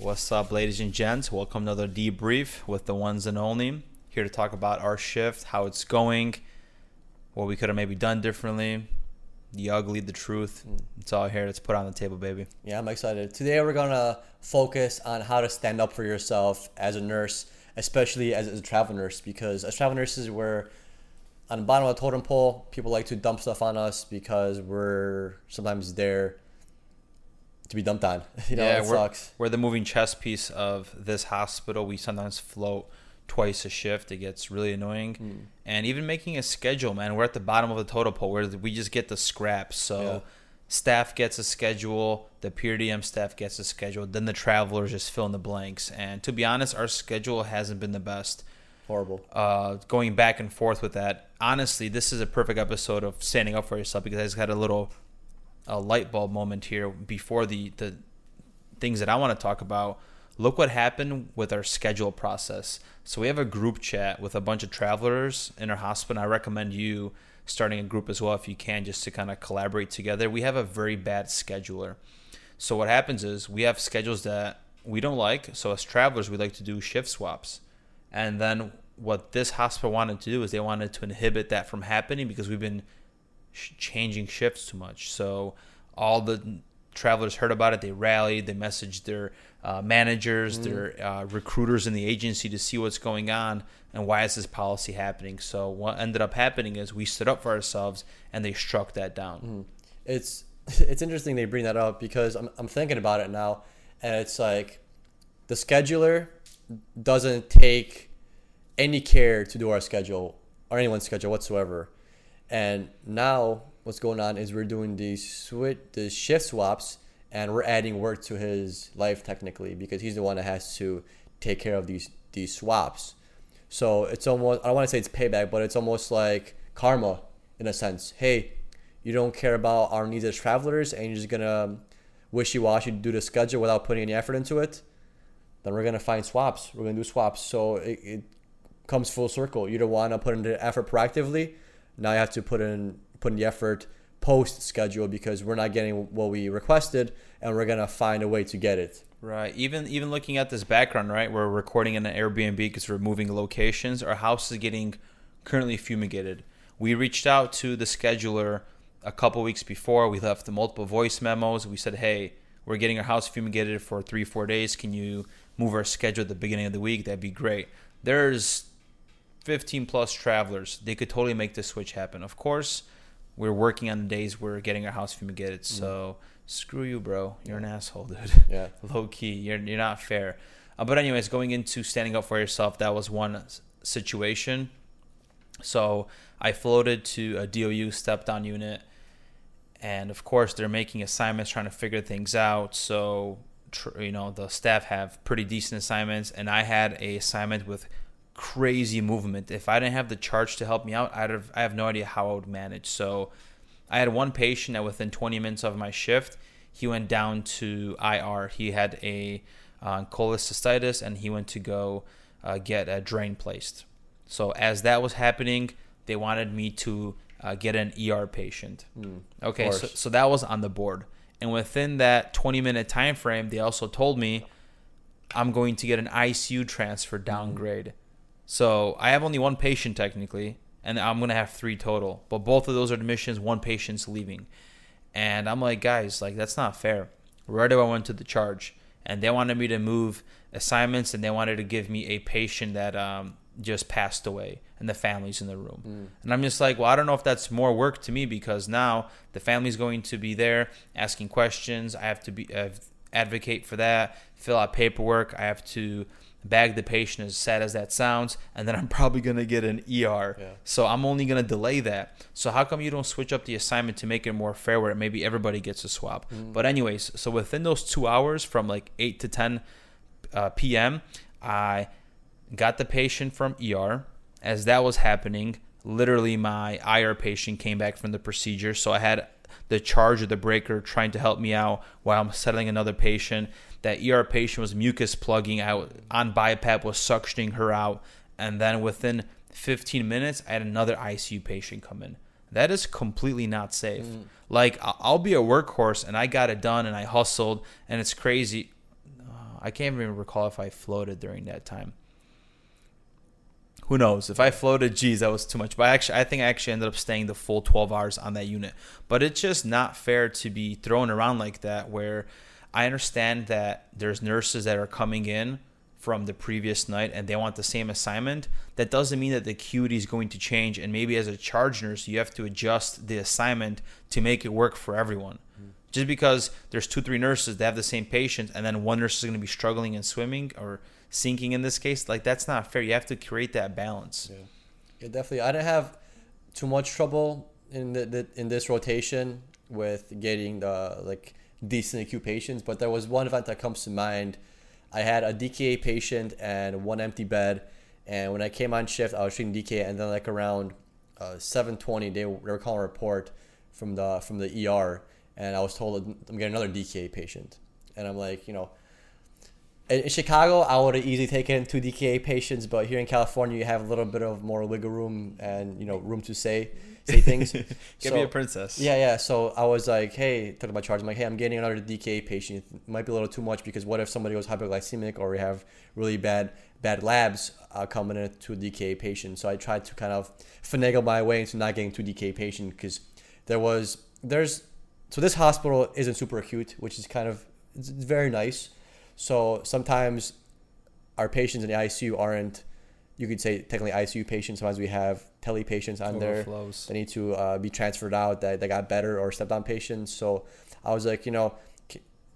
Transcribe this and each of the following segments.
What's up, ladies and gents? Welcome to another debrief with the ones and only. Here to talk about our shift, how it's going, what we could have maybe done differently, the ugly, the truth. Hmm. It's all here. Let's put on the table, baby. Yeah, I'm excited. Today we're gonna focus on how to stand up for yourself as a nurse, especially as a travel nurse, because as travel nurses we're on the bottom of the totem pole. People like to dump stuff on us because we're sometimes there to be dumped on. You know, it we're, sucks. we're the moving chess piece of this hospital. We sometimes float twice a shift. It gets really annoying. Hmm. And even making a schedule, man, we're at the bottom of the totem pole where we just get the scraps. So Yeah. staff gets a schedule, the per diem staff gets a schedule, then the travelers just fill in the blanks. And to be honest, our schedule hasn't been the best. Horrible. Uh, going back and forth with that. Honestly, this is a perfect episode of standing up for yourself because I just had a little a light bulb moment here before the the things that I want to talk about. Look what happened with our schedule process. So we have a group chat with a bunch of travelers in our hospital. I recommend you starting a group as well if you can, just to kind of collaborate together. We have a very bad scheduler. So what happens is we have schedules that we don't like. So as travelers, we like to do shift swaps. And then what this hospital wanted to do is they wanted to inhibit that from happening because we've been sh- changing shifts too much. So all the travelers heard about it. They rallied. They messaged their uh, managers, their uh, recruiters in the agency to see what's going on and why is this policy happening. So what ended up happening is we stood up for ourselves and they struck that down. it's it's interesting they bring that up because I'm, I'm thinking about it now and it's like the scheduler doesn't take any care to do our schedule or anyone's schedule whatsoever and now what's going on is we're doing these switch the shift swaps and we're adding work to his life technically because he's the one that has to take care of these these swaps so it's almost I don't want to say it's payback, but it's almost like karma in a sense. Hey, you don't care about our needs as travelers, and you're just gonna wishy washy do the schedule without putting any effort into it. Then we're gonna find swaps. We're gonna do swaps. So it, it comes full circle. You don't want to put in the effort proactively. Now you have to put in put in the effort post schedule because we're not getting what we requested, and we're gonna find a way to get it. Right. Even even looking at this background, right? We're recording in an Airbnb because we're moving locations. Our house is getting currently fumigated. We reached out to the scheduler a couple weeks before. We left multiple voice memos. We said, "Hey, we're getting our house fumigated for three four days. Can you move our schedule at the beginning of the week? That'd be great." There's 15 plus travelers. They could totally make this switch happen. Of course, we're working on the days we're getting our house fumigated. So screw you, bro. You're an asshole, dude. Yeah. Low key, you're you're not fair. Uh, but anyways, going into standing up for yourself, that was one situation. So I floated to a DOU step down unit, and of course they're making assignments, trying to figure things out. So tr- you know the staff have pretty decent assignments, and I had a assignment with crazy movement. If I didn't have the charge to help me out, I'd have I have no idea how I would manage. So I had one patient that within 20 minutes of my shift, he went down to IR. He had a uh, cholecystitis, and he went to go uh, get a drain placed. So as that was happening, they wanted me to uh, get an ER patient. Okay, so, so that was on the board, and within that 20 minute time frame, they also told me I'm going to get an ICU transfer downgrade. So I have only one patient technically, and I'm gonna have three total. But both of those are admissions. One patient's leaving, and I'm like, guys, like that's not fair. Right away, I went to the charge, and they wanted me to move assignments, and they wanted to give me a patient that um, just passed away, and the family's in the room. And I'm just like, well, I don't know if that's more work to me because now the family's going to be there asking questions. I have to be uh, advocate for that, fill out paperwork. I have to bag the patient as sad as that sounds, and then I'm probably gonna get an ER. Yeah. So I'm only gonna delay that. So how come you don't switch up the assignment to make it more fair, where maybe everybody gets a swap? But anyways, so within those two hours, from like eight to ten uh, p.m., I got the patient from ER. As that was happening, literally my IR patient came back from the procedure, so I had the charge of the breaker trying to help me out while I'm settling another patient. That ER patient was mucus plugging out on BiPAP, was suctioning her out, and then within 15 minutes, I had another ICU patient come in. That is completely not safe. Like I- I'll be a workhorse and I got it done and I hustled and it's crazy. I can't even recall if I floated during that time. Who knows? If I floated, geez, that was too much. But I actually, I think I actually ended up staying the full 12 hours on that unit. But it's just not fair to be thrown around like that. Where I understand that there's nurses that are coming in from the previous night and they want the same assignment, that doesn't mean that the acuity is going to change. And maybe as a charge nurse, you have to adjust the assignment to make it work for everyone. Mm. Just because there's two, three nurses that have the same patient, and then one nurse is going to be struggling and swimming or sinking in this case, like that's not fair. You have to create that balance. Yeah, yeah definitely. I didn't have too much trouble in the, the in this rotation with getting the like decent acute patients, but there was one event that comes to mind I had a DKA patient and one empty bed. And when I came on shift, I was treating DKA, and then like around uh, 7:20, they, they were calling a report from the from the ER, and I was told I'm getting another DKA patient, and I'm like, you know, in, in Chicago, I would have easily taken two DKA patients, but here in California, you have a little bit of more wiggle room and you know room to say say things. Give so, me a princess. Yeah, yeah. So I was like, hey, talking about charge. I'm like, hey, I'm getting another DKA patient. It might be a little too much because what if somebody goes hypoglycemic or we have really bad bad labs uh, coming into a DKA patient? So I tried to kind of finagle my way into not getting two DKA patient because there was there's so this hospital isn't super acute, which is kind of it's very nice. So sometimes our patients in the ICU aren't you could say technically ICU patients. Sometimes we have tele patients on there that need to uh, be transferred out that, that got better or step down patients. So I was like, you know,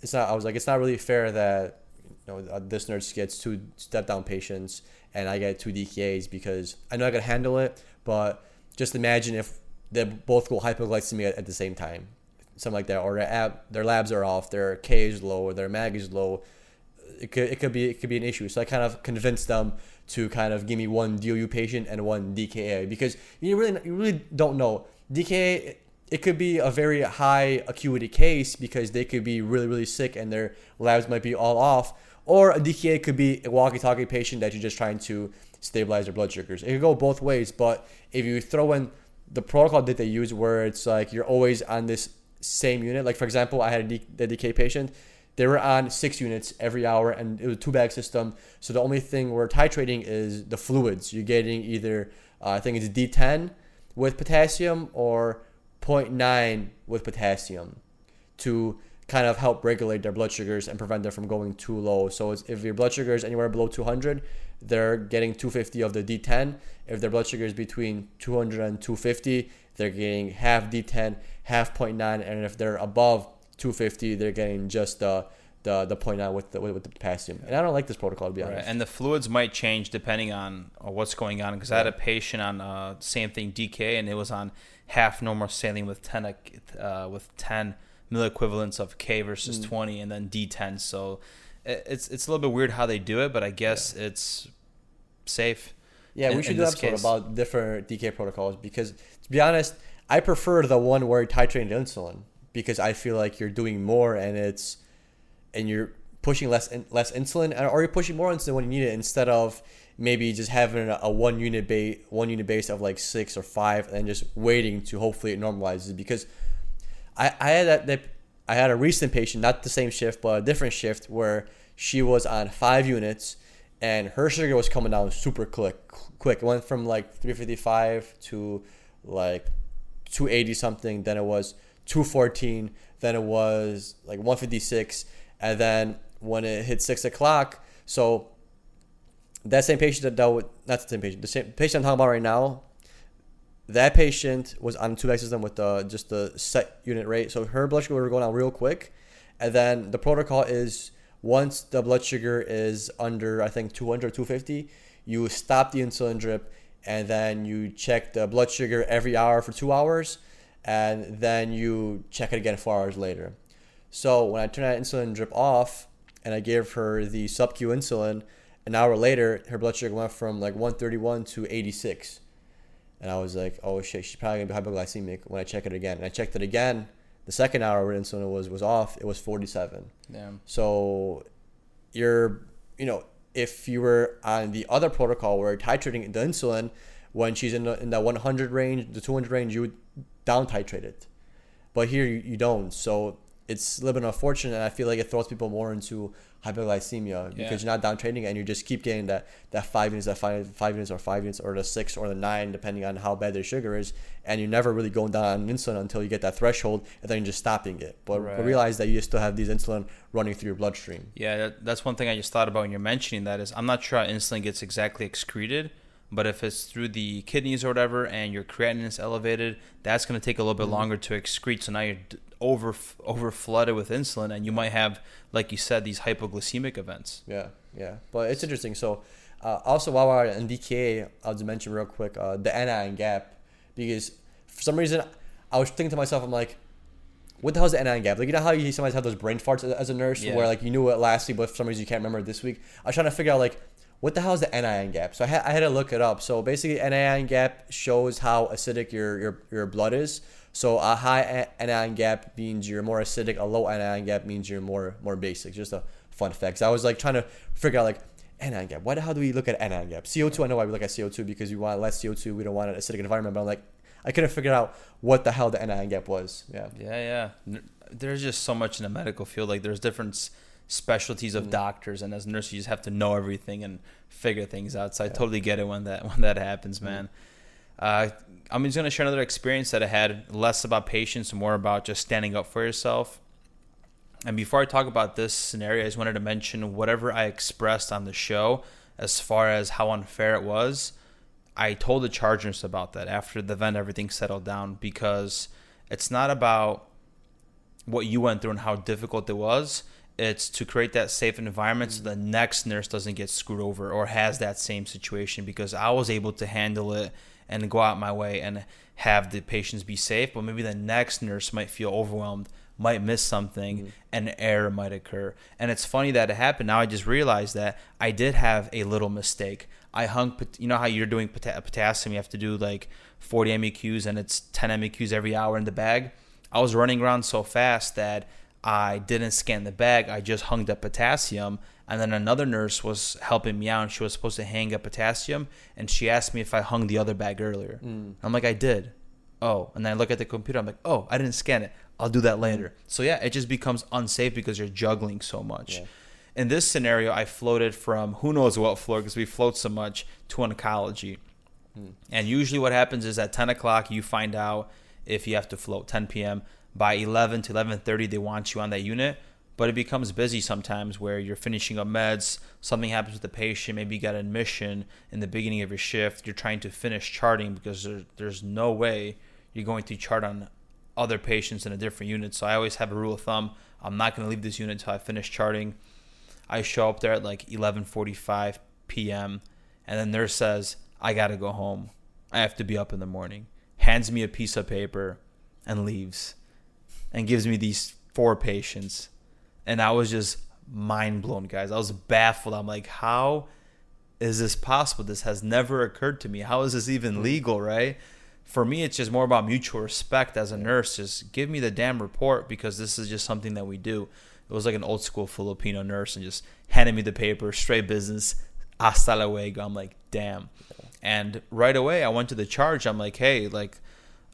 it's not. I was like, it's not really fair that you know uh, this nurse gets two step down patients and I get two DKAs because I know I can handle it. But just imagine if they both go hypoglycemia at, at the same time, something like that, or their, ab, their labs are off, their K is low, or their mag is low. It could, it could be it could be an issue. So I kind of convinced them to kind of give me one DOU patient and one DKA because you really you really don't know DKA. It could be a very high acuity case because they could be really really sick and their labs might be all off, or a DKA could be a walkie-talkie patient that you're just trying to stabilize their blood sugars. It could go both ways, but if you throw in the protocol that they use where it's like you're always on this same unit, like for example, I had a, DK patient they were on six units every hour, and it was two bag system. So the only thing we're titrating is the fluids. You're getting either uh, I think it's D10 with potassium or 0.9 with potassium to kind of help regulate their blood sugars and prevent them from going too low. So if your blood sugar is anywhere below 200, they're getting 250 of the D10. If their blood sugar is between 200 and 250, they're getting half D10, half 0.9, and if they're above 250, they're getting just the the the point out with the with the potassium. And I don't like this protocol to be honest. Right. And the fluids might change depending on uh, what's going on. Because I had a patient on uh, same thing DK, and it was on half normal saline with ten uh, with ten milliequivalents of K versus mm. twenty, and then D10. So it's it's a little bit weird how they do it, but I guess yeah. it's safe. Yeah, in, we should do an episode case. about different DK protocols because to be honest, I prefer the one where you titrate insulin because I feel like you're doing more and it's and you're pushing less less insulin or you're pushing more insulin when you need it instead of maybe just having a, a one unit base one unit base of like six or five and just waiting to hopefully it normalizes because I, I had that, that I had a recent patient not the same shift but a different shift where she was on five units and her sugar was coming down super quick quick. It went from like 355 to like 280 something then it was 214. Then it was like 156. And then when it hit six o'clock, so that same patient that dealt with, not the same patient, the same patient I'm talking about right now, that patient was on two system with the, just the set unit rate. So her blood sugar was going down real quick. And then the protocol is once the blood sugar is under, I think, 200, 250, you stop the insulin drip and then you check the blood sugar every hour for two hours and then you check it again four hours later. So when I turned that insulin drip off and I gave her the sub Q insulin, an hour later her blood sugar went from like 131 to 86. And I was like, oh shit, she's probably gonna be hypoglycemic when I check it again. And I checked it again. The second hour where insulin was was off, it was 47. Damn. So you're, you know, if you were on the other protocol where titrating the insulin, when she's in the in that 100 range, the 200 range, you would down titrate it. But here you, you don't. So it's a little bit unfortunate. And I feel like it throws people more into hypoglycemia Yeah. because you're not down training and you just keep getting that that five units, that five five units or five units or the six or the nine, depending on how bad their sugar is, and you're never really going down on insulin until you get that threshold, and then you're just stopping it. But Right. realize that you still have these insulin running through your bloodstream. Yeah, that, that's one thing I just thought about when you're mentioning that is I'm not sure how insulin gets exactly excreted, but if it's through the kidneys or whatever and your creatinine is elevated, that's going to take a little bit longer to excrete. So now you're over over flooded with insulin, and you might have, like you said, these hypoglycemic events. Yeah, yeah. But it's interesting. So, uh, also while we're on DKA, I'll just mention real quick uh, the anion gap because for some reason I was thinking to myself, I'm like, what the hell is the anion gap? Like you know how you sometimes have those brain farts as- as a nurse Yeah. where like you knew it last week, but for some reason you can't remember it this week. I was trying to figure out like what the hell is the anion gap? So I had, I had to look it up. So basically, anion gap shows how acidic your your, your blood is. So a high anion gap means you're more acidic. A low anion gap means you're more more basic. Just a fun fact. 'Cause I was like trying to figure out like anion gap. Why the hell do we look at anion gap? CO2. I know why we look at CO2 because we want less CO2. We don't want an acidic environment. But I'm like, I couldn't figure out what the hell the anion gap was. Yeah. Yeah, yeah. There's just so much in the medical field. Like there's different s- specialties of doctors, and as nurses, you just have to know everything and figure things out. So I totally get it when that when that happens, man. Uh, I'm just gonna share another experience that I had, less about patients, more about just standing up for yourself. And before I talk about this scenario, I just wanted to mention whatever I expressed on the show as far as how unfair it was. I told the charge nurse about that after the event, everything settled down because it's not about what you went through and how difficult it was. It's to create that safe environment so mm-hmm. the next nurse doesn't get screwed over or has that same situation because I was able to handle it and go out my way and have the patients be safe, but maybe the next nurse might feel overwhelmed, might miss something, mm-hmm. and error might occur. And it's funny that it happened. Now I just realized that I did have a little mistake. I hung, you know how you're doing potassium, you have to do like 40 MEQs and it's 10 MEQs every hour in the bag. I was running around so fast that I didn't scan the bag. I just hung the potassium. And then another nurse was helping me out and she was supposed to hang up potassium. And she asked me if I hung the other bag earlier. Hmm. I'm like, I did. Oh. And then I look at the computer. I'm like, oh, I didn't scan it. I'll do that hmm. later. So yeah, it just becomes unsafe because you're juggling so much. Yeah. In this scenario, I floated from who knows what floor because we float so much to oncology. Hmm. And usually, what happens is at 10 o'clock, you find out if you have to float 10 p.m. By 11 to 11:30, they want you on that unit. But it becomes busy sometimes where you're finishing up meds, something happens with the patient, maybe you got admission in the beginning of your shift. You're trying to finish charting because there, there's no way you're going to chart on other patients in a different unit. So I always have a rule of thumb: I'm not going to leave this unit until I finish charting. I show up there at like 11:45 p.m. and the nurse says, "I got to go home. I have to be up in the morning." Hands me a piece of paper and leaves and gives me these four patients. And I was just mind blown, guys. I was baffled. I'm like, "How is this possible? This has never occurred to me. How is this even mm. legal, right?" For me, it's just more about mutual respect as a nurse. Just give me the damn report because this is just something that we do. It was like an old school Filipino nurse and just handed me the paper, straight business, hasta luego. I'm like, damn. And right away, I went to the charge. I'm like, hey, like,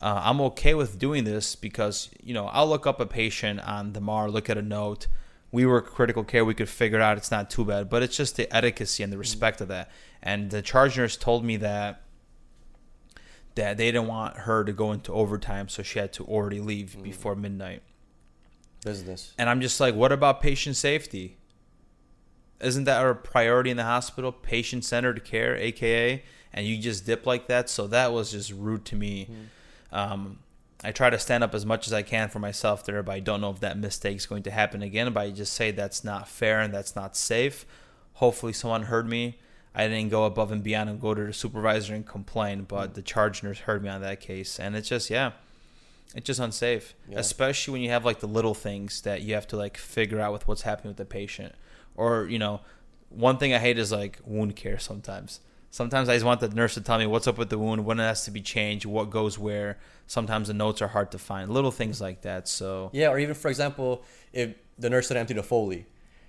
uh, I'm okay with doing this because, you know, I'll look up a patient on the MAR, look at a note. We were critical care. We could figure it out. It's not too bad. But it's just the etiquette and the mm-hmm. respect of that. And the charge nurse told me that that they didn't want her to go into overtime, so she had to already leave mm. before midnight. Business. And I'm just like, what about patient safety? Isn't that our priority in the hospital? Patient centered care, aka, and you just dip like that. So that was just rude to me. Mm. Um, I try to stand up as much as I can for myself there, but I don't know if that mistake is going to happen again. But I just say that's not fair and that's not safe. Hopefully, someone heard me. I didn't go above and beyond and go to the supervisor and complain, but the charge nurse heard me on that case, and it's just yeah, it's just unsafe, Yeah. especially when you have like the little things that you have to like figure out with what's happening with the patient, or you know, one thing I hate is like wound care. Sometimes, sometimes I just want the nurse to tell me what's up with the wound, when it has to be changed, what goes where. Sometimes the notes are hard to find, little things like that. So Yeah, or even for example, if the nurse said empty the Foley,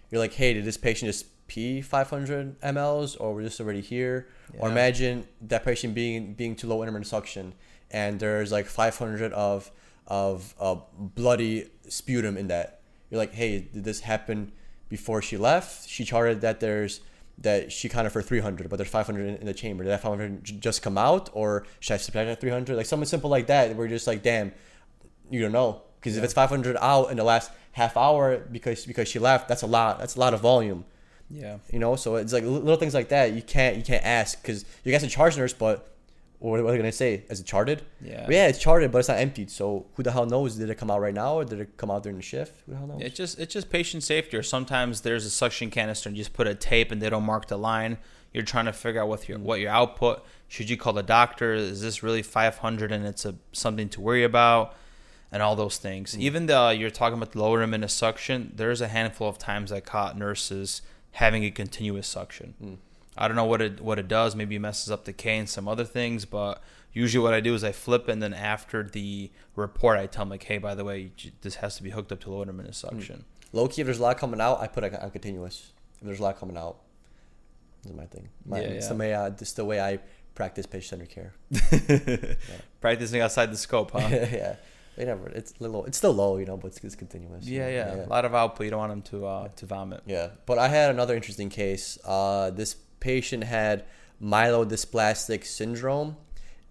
you're like, hey, did this patient just pee 500 mLs, or we're just already here? Or imagine that patient being being too low intermittent suction, and there's like 500 of of uh, bloody sputum in that. You're like, hey, did this happen before she left? She charted that there's that she counted for 300, but there's 500 in, in the chamber. Did that 500 j- just come out, or should I subtract that 300? Like something simple like that. We're just like, damn, you don't know because if it's 500 out in the last half hour because because she left, that's a lot. That's a lot of volume. Yeah. You know, so it's like little things like that. You can't you can't ask because you guys a charge nurse, but what, what are they gonna say? Is it charted? Yeah. yeah, it's charted, but it's not emptied. So who the hell knows? Did it come out right now, or did it come out during the shift? Who the hell knows? It's just it's just patient safety. Or sometimes there's a suction canister and you just put a tape and they don't mark the line. You're trying to figure out what your what your output. Should you call the doctor? Is this really 500 and it's a something to worry about? And all those things. Mm. Even though you're talking about the lower limit of suction. There's a handful of times I caught nurses having a continuous suction. Mm. I don't know what it what it does. Maybe it messes up the K and some other things, but usually what I do is I flip and then after the report I tell them like, hey, by the way, this has to be hooked up to limit of suction. Low key, if there's a lot coming out, I put it on continuous. If there's a lot coming out, this is my thing. My, Yeah, it's yeah. the way I, the way I practice patient centered care. Practicing outside the scope, huh? yeah, they never. It's a little. It's still low, you know, but it's, it's continuous. you yeah, yeah, A lot of output. You don't want them to uh, to vomit. Yeah, but I had another interesting case. Uh, this patient had myelodysplastic syndrome,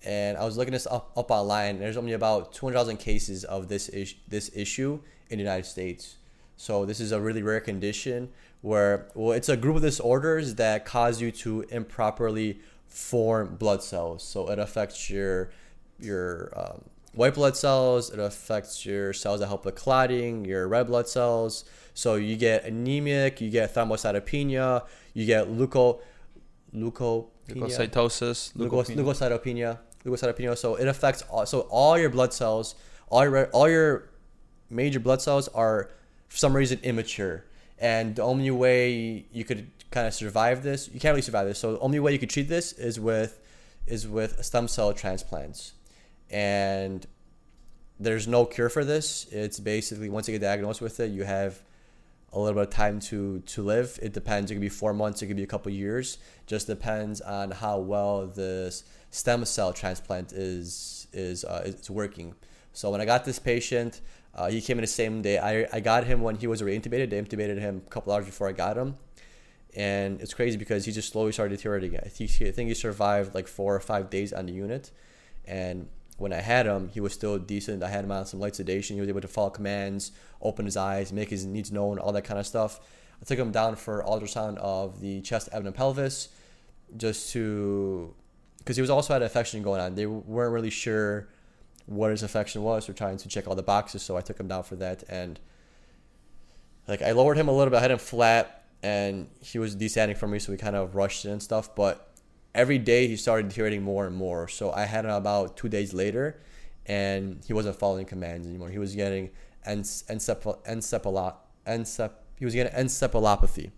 and I was looking this up, up online. There's only about 200,000 cases of this is- this issue in the United States. So this is a really rare condition where well, it's a group of disorders that cause you to improperly form blood cells. So it affects your your um, white blood cells. It affects your cells that help with clotting, your red blood cells. So you get anemic, you get thrombocytopenia, you get leuko, leukopenia, Leukocytosis, leukopenia. leukocytopenia, leukocytopenia. So it affects all, so all your blood cells, all your all your major blood cells are for some reason immature, and the only way you could kind of survive this, you can't really survive this. So the only way you could treat this is with is with stem cell transplants, and there's no cure for this. It's basically once you get diagnosed with it, you have a little bit of time to to live. It depends. It could be four months. It could be a couple years. Just depends on how well this stem cell transplant is is uh, is working. So when I got this patient, uh, he came in the same day. I, I got him when he was already intubated. They intubated him a couple hours before I got him, and it's crazy because he just slowly started deteriorating. I think I think he survived like four or five days on the unit, and when I had him, he was still decent. I had him on some light sedation. He was able to follow commands, open his eyes, make his needs known, all that kind of stuff. I took him down for ultrasound of the chest, abdomen, pelvis, just to, because he was also had an infection going on. They weren't really sure what his infection was. We're trying to check all the boxes, so I took him down for that. And like I lowered him a little bit, I had him flat, and he was descending from me, so we kind of rushed it and stuff. But every day he started deteriorating more and more. So I had him about two days later, and he wasn't following commands anymore. He was getting ens- encephalop- encephalop- encep- he was getting encephalopathy.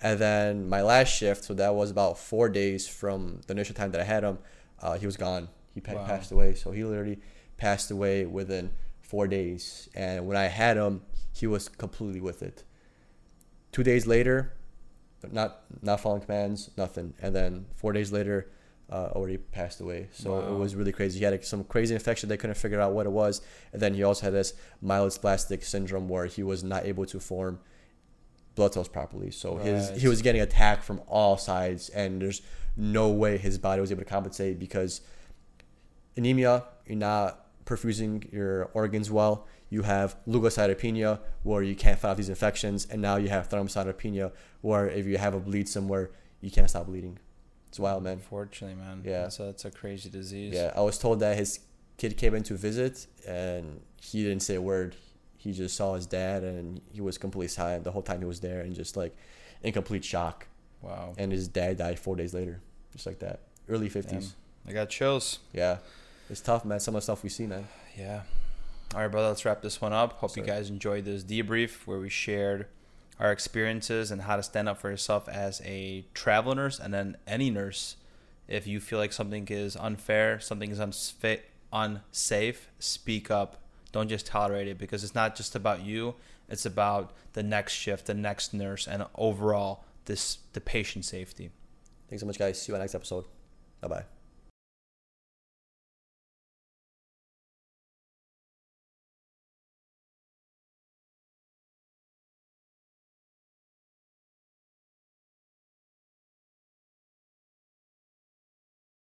And then my last shift, so that was about four days from the initial time that I had him, uh, he was gone. He pa- Wow. passed away. So he literally passed away within four days. And when I had him, he was completely with it. Two days later, not not following commands, nothing. And then four days later, uh, already passed away. So Wow. it was really crazy. He had some crazy infection. They couldn't figure out what it was. And then he also had this myelodysplastic syndrome where he was not able to form blood cells properly. So his he was getting attacked from all sides, and there's no way his body was able to compensate because anemia, you're not perfusing your organs well. You have leukocytopenia where you can't fight off these infections, and now you have thrombocytopenia where if you have a bleed somewhere, you can't stop bleeding. It's wild, man. Unfortunately, man. Yeah. A, it's a crazy disease. Yeah, I was told that his kid came in to visit, and he didn't say a word. He just saw his dad, and he was completely silent the whole time he was there, and just like in complete shock. Wow. And his dad died four days later, just like that. Early Damn. fifties. I got chills. Yeah, it's tough, man. Some of the stuff we see, man. Yeah. All right, brother. Let's wrap this one up. Hope you guys enjoyed this debrief where we shared our experiences and how to stand up for yourself as a travel nurse and then any nurse. If you feel like something is unfair, something is unsafe, speak up. Don't just tolerate it because it's not just about you. It's about the next shift, the next nurse, and overall this the patient safety. Thanks so much, guys. See you on the next episode. Bye bye.